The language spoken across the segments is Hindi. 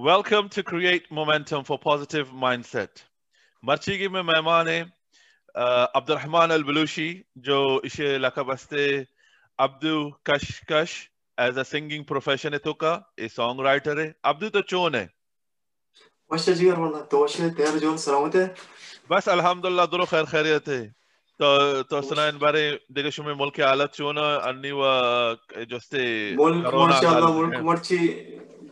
Welcome to create momentum for positive mindset मर्चीगी में मेहमान है अब्दुलरहमान अलबलूशी जो इसे लकबस्ते अब्दू कशकश एज अ सिंगिंग प्रोफेशन है तो का ए सॉन्ग राइटर है अब्दू तो चोन है अच्छा जी वाला तो अच्छे तेरे जोन सलामत है बस अल्हम्दुलिल्लाह दुरो खैर खैरियत है तो तो सुनाइन बारे देखो शुमे मुल्क के हालत चोन अन्नी व जोस्ते कोरोना माशाल्लाह मुल्क मर्ची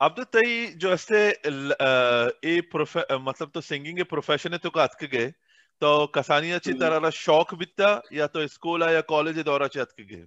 अब तो तई जो ऐसे ए प्रोफे मतलब तो सिंगिंग के प्रोफेशन है तो का अतक गए तो कसानी अच्छी तरह शौक बिता या तो स्कूल या कॉलेज दौरा चे अतक गए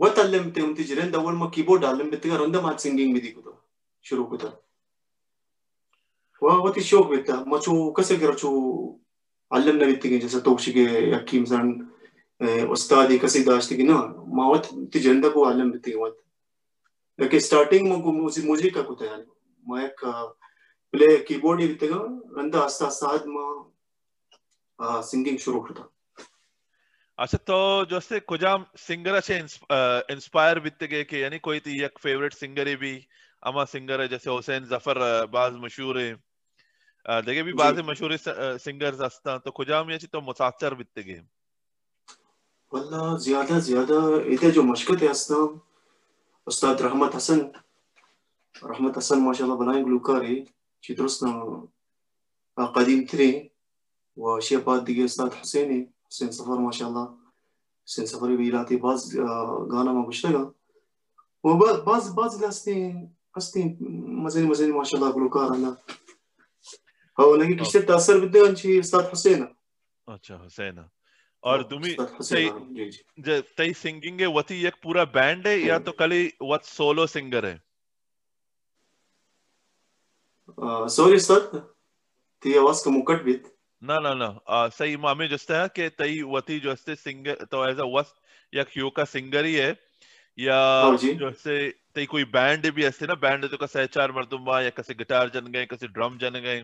वतल्ले मिते उन्ती जिरेन दवल म कीबोर्ड डालले मिते का रंदा मात सिंगिंग मिदी कुदो शुरू कुदो वा वती शोक बेता मचो कसे गरचो अल्लम न बित्ते के जैसा तोक्षी के यकीम सान उस्ताद एक कसी दाश्त की ना मावत ती जंदा को अल्लम बित्ते के वत लेकिन स्टार्टिंग म को मुझे मुझे का कुता यानी मैं एक प्ले कीबोर्ड ही बित्ते का रंदा आस्ता आस्ता म सिंगिंग शुरू करता अच्छा तो जैसे कुजाम सिंगर से इंस्पायर बीत गए कि यानी कोई थी एक फेवरेट सिंगर भी अमा सिंगर है जैसे हुसैन ज़फ़र बाज मशहूर है। देखे भी बाज मशहूर सिंगर सस्ता तो कुजाम ये तो मुसाचर बीत गए वल्ला ज़्यादा ज़्यादा इधर जो मशकत है हस्ता उस्ताद रहमत हसन रहमत हसन माशाल्लाह बनाए गुलकार है चित्रस्ना कदीम थ्री व शेपात दिगे उस्ताद हुसैन है। हुसैन सफ़र माशा हुसैन सफ़र भी लाते बस गाना में घुस लगा वो बस बस हँसते हैं हँसते हैं मज़े मज़े माशा गुलकार आना और उनकी किससे तासर विद्या अंशी उस्ताद हुसैन अच्छा हुसैन और तुम्ही तई सिंगिंग है वती एक पूरा बैंड है या तो कली वत सोलो सिंगर है सॉरी सर ती आवाज़ का मुकट भी ना ना सही मामे जस्ते है कि तई वती जो है सिंगर तो एज अ वस्त या क्यू का सिंगर ही है या जो है तई कोई बैंड भी ऐसे ना बैंड तो का सहचार मर्दुमा या कसे गिटार जन गए कसे ड्रम जन गए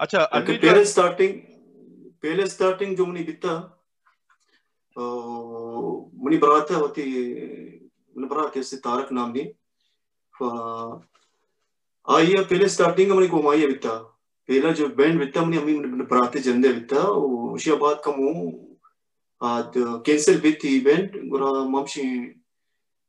अच्छा पहले स्टार्टिंग पहले स्टार्टिंग जो मुनी बिता मुनी बरात होती मुनी बरात ऐसे तारक नाम नी आइया पहले स्टार्टिंग मुनी को माइया बिता पहला जो बैंड बिता मुनी अमी बराते जंदे बिता उसी बाद कम आद कैंसिल बिती बैंड गुरा ममशी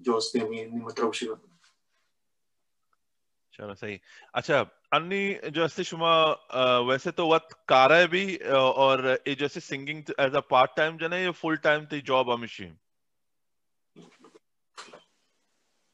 जो उसने अमी मतलब उसी चलो सही अच्छा अन्नी जो ऐसे शुमा वैसे तो वत कारा है भी और ये जैसे singing as a part time जने ये फुल टाइम थी जॉब हमेशा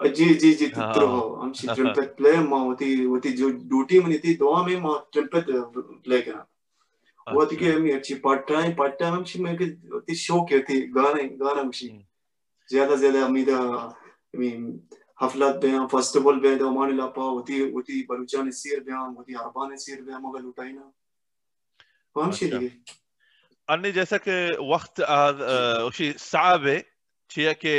जी जी जी तो आमची ट्रम्पेट प्ले मा होती होती जो ड्यूटी में थी दवा में मा ट्रम्पेट प्ले करा वो थी कि मैं अच्छी पार्ट टाइम पार्ट टाइम आमची में कि होती शौक होती गाने गाना मुशी ज़्यादा ज़्यादा अमीदा मैं हफलात बे हम फेस्टिवल बे दो माने लापा होती होती बलूचान सीर बे होती अरबान सीर बे मगर लुटाई ना। आमची दी अन्य जैसा कि वक्त उसी साहब छिया के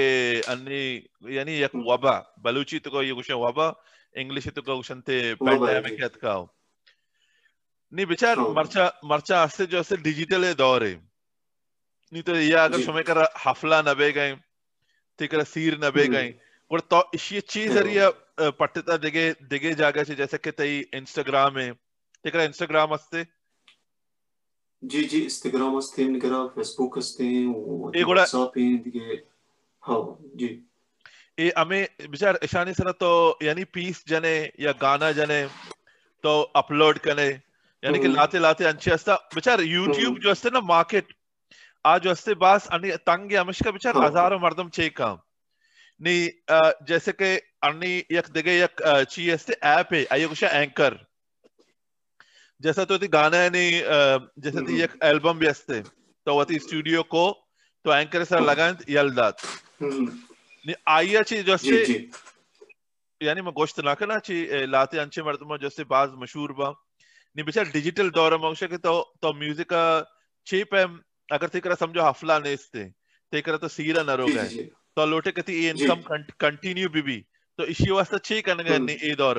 अन्नी यानी एक वबा बलूची तो को ये कुछ वबा इंग्लिश तो को कुछ ते पैंडेमिक का नहीं बेचार मरचा मरचा आस्ते जो आस्ते डिजिटल है दौर है नहीं तो ये अगर समय कर हफला नबे गए तिकर सीर नबे गए और तो इसी चीज़ ज़रिए पट्टता दिगे दिगे जागा से जैसे कि तई इंस्टाग्राम है तिकर इंस्टाग्राम आस्ते जी जी इंस्टाग्राम आस्ते निकरा फेसबुक आस्ते एक व्हाट्सएप है हाँ जी। ये हमें बिचार ईशानी सर तो यानी पीस जने या गाना जने तो अपलोड कने यानी कि लाते लाते अच्छे असता बिचार यूट्यूब जो असते ना मार्केट आज असते बास तंगे अमिष्का बिचार हाँ. हज़ारों मर्दम नी जैसे के एक देगे एक अ, ची असते ऍप आहे आई कुशा अँकर जैसा तो ती गाणं आणि अ, जैसे ती हम्म. एक अल्बम भी असते तो वती स्टुडिओ को तो एंकर सर लगान यलदात। हम्म, नी आईयाची जी जसे जी यानी मैं गोश्त ना करना ची ए, लाते अंचे मर्दमा जैसे बाज मशहूर बा नी बिचार डिजिटल दौर में औशे के तो तो म्यूजिक का चीप है अगर तेकरा समझो हफला नेस्ते तेकरा तो सीरा न जी रोगा जी जी तो लोटे कती ये जी। इनकम कंटिन्यू भी भी तो इसी वास्ते ची करने हम्म। नी ए दौर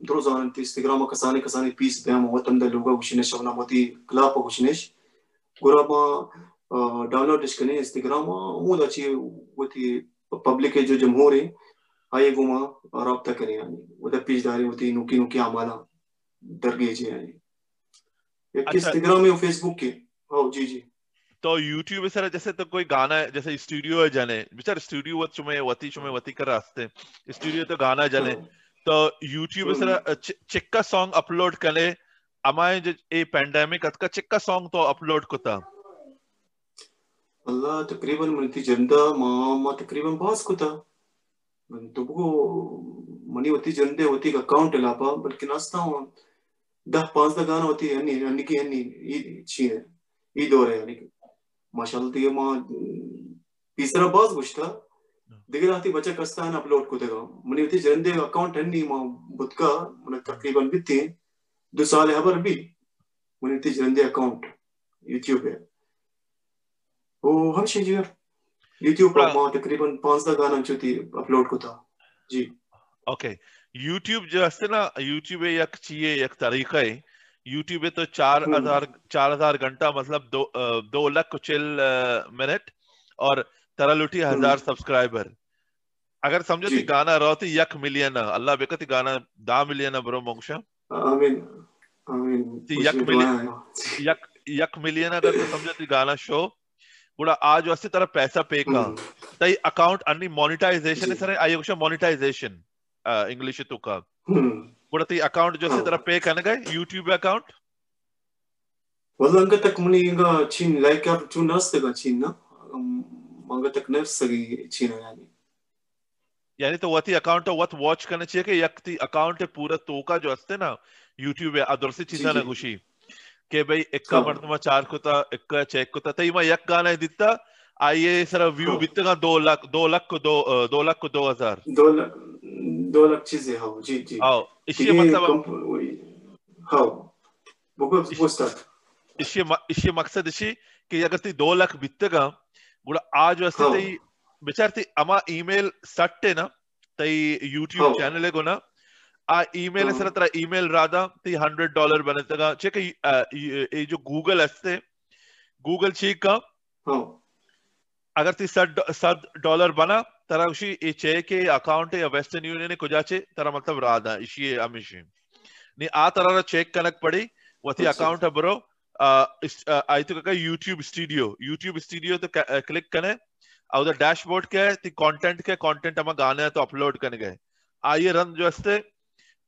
друзан инстаграма касани касани пис бем вот там далуга гушинеш авна моти клапа гушинеш гурама डाउनलोड करें इंस्टाग्राम मूल अच्छी वो पब्लिक जो जमहूर है आए गुमा रब्ता करें यानी उधर पिछदारी होती नुकी नुकी आमाना दरगेज है यानी इंस्टाग्राम और फेसबुक के हाँ जी जी तो यूट्यूब सर जैसे तो कोई गाना जैसे स्टूडियो है जाने बेचारे स्टूडियो वत चुमे वती चुमे वती कर रास्ते स्टूडियो तो गाना जाने हाँ। तो YouTube पे सर हम्म। चिक्का सॉन्ग अपलोड करे। अमाए जे ए पेंडेमिक अतका चिक्का सॉन्ग तो अपलोड कोता अल्लाह तकरीबन मनती तो जनता मामा तकरीबन बास कोता मन तो बुको मनी होती जंदे होती का अकाउंट लापा बल्कि नास्ता हूँ दह पाँच दा गाना होती है नहीं यानी कि है नहीं ये छी है। ये दौर है यानी कि। माशाल्लाह तो ये माँ तीसरा बास गुश्ता degradatibachakkastaan upload kutega manivti jerende account enni ma butka mana takriban bitti du sale habar bi manivti jerende account youtube hai o hum shi jer youtube par ma takriban 5 da gana chuti upload kuta ji youtube जो है ना youtube एक चीज़ एक तरीका है यूट्यूब तो चार हज़ार चार हज़ार घंटा मतलब दो दो लाख कुछ मिनट और तरल उठी हज़ार सब्सक्राइबर अगर समझो ती गाना रहो तो ती यक मिलियन अल्लाह बेकत गाना दा मिलियन ब्रो मोंगशा। आमीन। आमीन। तो यक मिलियन यक यक मिलियन अगर तो समझो ती गाना शो। बुड़ा आज वास्ते तरह पैसा पे का। हम्म। तो तई अकाउंट अन्नी मोनेटाइजेशन है सर आई कुछ मोनेटाइजेशन इंग्लिश तो का। बुड़ा तई अकाउंट जो से हाँ। तेरा पे करने गए YouTube अकाउंट वलंग तक मुनी इंगा चीन लाइक अप टू नस्ते का चीन ना? mangatak nevszegi csinálni. यानी। तो वती अकाउंट वत वॉच करना चाहिए कि यकती अकाउंट के पूरा तो का जो अस्ते ना यूट्यूब या अदर से चीज़ ना घुसी के भाई एक का इक्का में चार को ता एक का चेक को ता तई मा यक गाना दित्ता आईए सर व्यू हाँ। बित्ते का दो लाख दो लाख को दो दो लाख को दो हज़ार। दो लाख दो लाख चीज़ है हाँ जी जी। हाँ इसी मकसद इसी मकसद इसी कि अगर ती दो लाख बित्ते का गुड़ा आज वस्ते हाँ। तई बेचार ती अमा ईमेल सट्टे ना तई यूट्यूब हाँ। चैनल को ना आ ईमेल हाँ। सर ತರ ईमेल रादा ती हंड्रेड डॉलर बनतगा चेक ये जो गूगल असते गूगल चीक का हाँ अगर ती सद सद डॉलर बना तरा उसी ये चे के अकाउंट या वेस्टर्न यूनियन ने कुजाचे तरा मतलब रादा इसी अमिशी नी आ तरह चेक कनक पड़ी वती अच्छा। अकाउंट ब्रो आई तो का यूट्यूब स्टूडियो यूट्यूब स्टूडियो तो क्लिक कने और डैशबोर्ड के ती कंटेंट के कंटेंट हम गाने तो अपलोड करने गए। आइए रन जो असते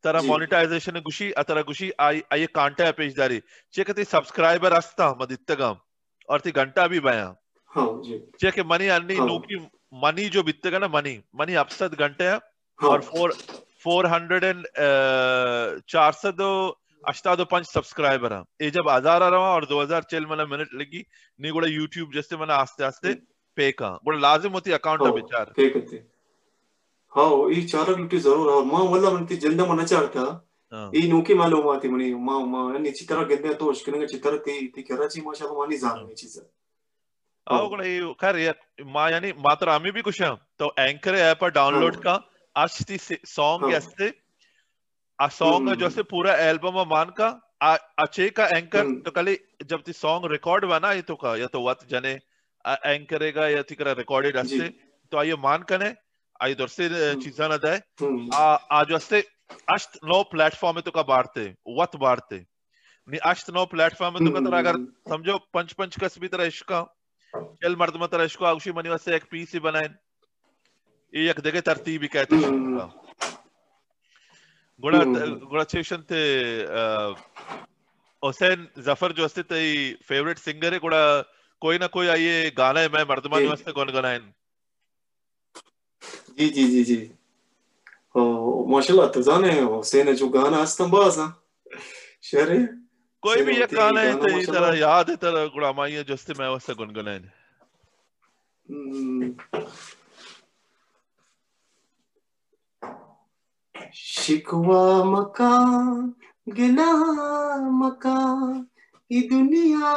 तरा जी। मॉनिटाइजेशन गुशी अतरा गुशी आई आइए कांटा पेजदारी। चेक ती सब्सक्राइबर असता मदित्तगा और ती घंटा भी बया। हाँ चेक मनी अन्नी हाँ। नूकी मनी जो बित्तेगा ना मनी मनी अपसद घंटे हैं। हाँ। और फोर फोर हंड्रेड एंड चार सौ ಅಷ್ಟಾದ ಪಂಚ್ ಸಬ್ಸ್ಕ್ರೈಬರ್ ये जब हज़ार आ रहा और 2000 चल मैंने मिनट लगी नहीं गोड़ा यूट्यूब जैसे मैंने आस्ते आस्ते पे का गोड़ा लाजिम होती अकाउंट हो, बेचार पे करते हाँ ये चार लुटी ज़रूर और माँ वाला मन ती जल्द मन चाहता ये नोके मालूम आती मनी माँ माँ ने चित्रा गिरने तो उसके ने चित्रा ते ते कराची माशा को मानी जान हाँ। में चीज़। आओ गोड़ा ये खैर यार माँ यानी मात्र आमी भी कुछ है। तो एंकर ऐप पर डाउनलोड का आज ती सॉन्ग ऐसे आ सॉन्ग हम्म। जो से पूरा एल्बम मान का आ अच्छे का एंकर हम्म। तो कल जब ती सॉन्ग रिकॉर्ड बना ये तो का या तो वत जने एंकरेगा या तिकरा रिकॉर्डेड जी। असते तो आइए मान कने आई दर से हम्म। चीजा ना दे हम्म आ आज असते अष्ट नो प्लेटफॉर्म तो का बारते वत बारते नी अष्ट नो प्लेटफॉर्म तो का तरह अगर समझो पंच पंच कस भी तरह इश्का चल मर्द मत तरह इश्का उसी मनी वसे एक पीस ही बनाए ये एक जगह तरतीब ही कहते हैं गुड़ा हम्म. चेशंते हुसैन ज़फ़र जो अस्ते तई फेवरेट सिंगर है गुड़ा कोई ना कोई आइए गाना है मैं मर्दमान जी. वास्ते कौन गनायन जी जी जी जी ओ माशाल्लाह तजाने हुसैन जो गाना असतम बाजा शरे कोई भी ये गाना है तो। तरह याद है तरह गुड़ा माइया जो अस्ते मैं वास्ते कौन गनायन हम्म. शिकवा मकान गिला मकान ये दुनिया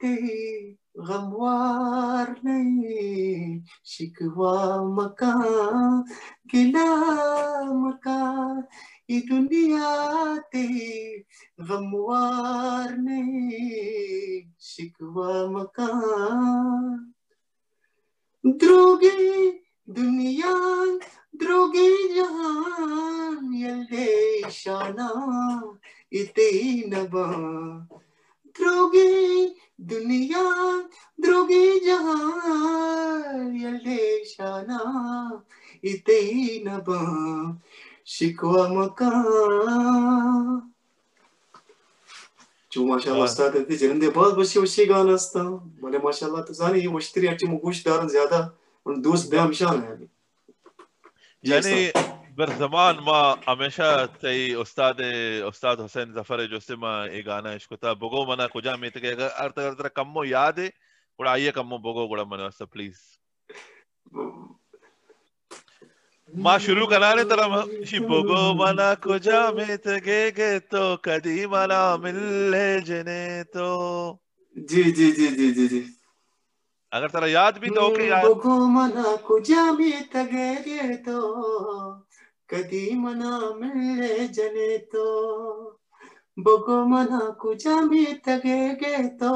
तेरी गमवार नहीं शिकवा मकान गिला मकान ये दुनिया तेरी गमवार नहीं शिकवा मकान द्रोगी दुनिया द्रोगे जहान यल्ले शाना इते नबा। द्रोगी दुनिया द्रोगे जहान यल्ले शाना इते नबा। शिकवा मकान। जो माशाल्लाह ते जरंदे बहुत बशी वशी गाना असता भले माशाल्लाह तो जानी ये मुश्तरी अच्छी मुगुश है उस्ताद. बर जमान मा हमेशा तई उस्ताद उस्ताद हुसैन ज़फ़र जो से मा ए गाना इश्क था बगो मना कुजा में ते अर्थ अर्थ कम्मो याद है गुड़ा आइए कम्मो बगो गुड़ा मना वास्ते प्लीज़ मा शुरू करा कराने तरह शी बगो मना कुजा में ते गे गे तो कदी मना मिले जने तो। जी जी जी जी जी जी। अगर तेरा याद भी तो के यार मना कुजा में तगेरे तो कदी मना मिले जने तो। बगो मना कुजा में तगेगे तो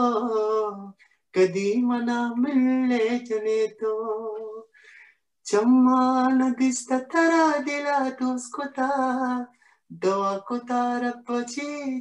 कदी मना मिले जने तो। चम्मा नदिस्त तरा दिला दोस्कोता दवा को तार पची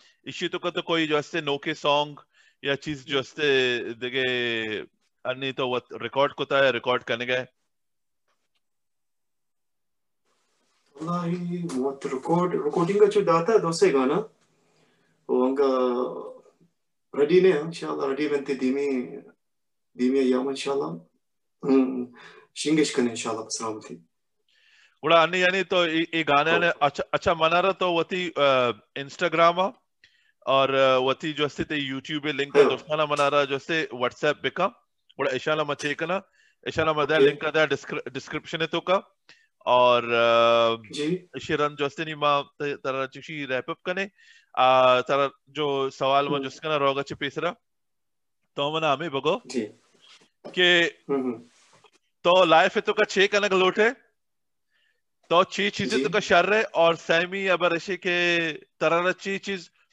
इसी तो का तो कोई जो अस्ते नोके सॉन्ग या चीज़ जो अस्ते देखे अन्य तो वो रिकॉर्ड को था रिकॉर्ड करने गए wallahi what record recording का जो दाता दोसे गाना वो अंगा रेडी ने इंशाल्लाह रेडी बनते धीमे धीमे याम इंशाल्लाह। हम्म शिंगेश कने इंशाल्लाह सलामती गुड़ा अन्य यानी तो ये गाने ने अच्छा अच्छा मना रहा तो वती इंस्टाग्राम और वती जो अस्ते यूट्यूब पे लिंक. दोस्ताना मना रहा जो अस्ते व्हाट्सएप पे का गुड़ा इशाला मचे कना इशाला मदा लिंक का डिस्क्रिप्शन है तो का और अ, जी शिरन जोस्तिनी मा तरा चुशी रैप अप कने आ तरा जो सवाल मा हम्म. जोस्कना रोगा चे पेसरा तो मना हमें बगो जी के हम्म तो लाइफ है तो का छे कनक लोटे तो ची चीज़ें. तो का शर है और सैमी अबर ऐसे के तरह ची चीज़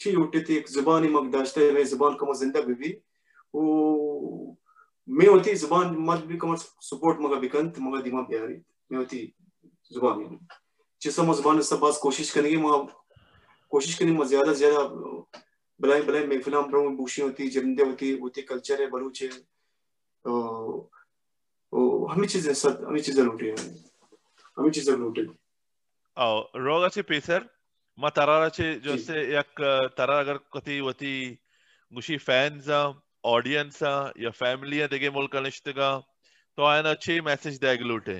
अच्छी होती थी एक ज़ुबान मग दाश्ते हुए ज़ुबान कमर ज़िंदा भी वो मैं होती ज़ुबान मत भी कमर सपोर्ट मगा बिकंत मगा दिमाग प्यारी मैं होती ज़ुबान जिससे मैं ज़ुबान सब बात कोशिश करेंगे मैं कोशिश करेंगे मैं ज़्यादा से ज़्यादा भलाई भलाई महफिला बुशी होती जमदे होती होती कल्चर है बलूच है हमें चीज़ें सब हमें चीज़ें लूटे हमें चीज़ें लूटे रोग अच्छे पेसर मा तरारा चे जो से एक तरा अगर कति वती गुशी फैंस ऑडियंस या फैमिली देगे मुल्क निश्तगा तो आयन अच्छे मैसेज देग लूटे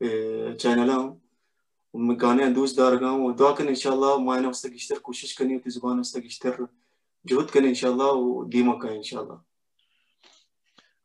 चैनल में गाने अंदूस दार गाँव और दुआ करें इंशाल्लाह मायने वस्ता गिश्तर कोशिश करनी होती जुबान वस्ता गिश्तर जुहद करें इंशाल्लाह वो दीमा का इंशाल्लाह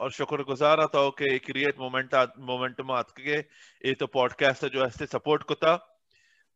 और शुक्र गुजारा था कि create moment momentum atke e to podcast जो este support kota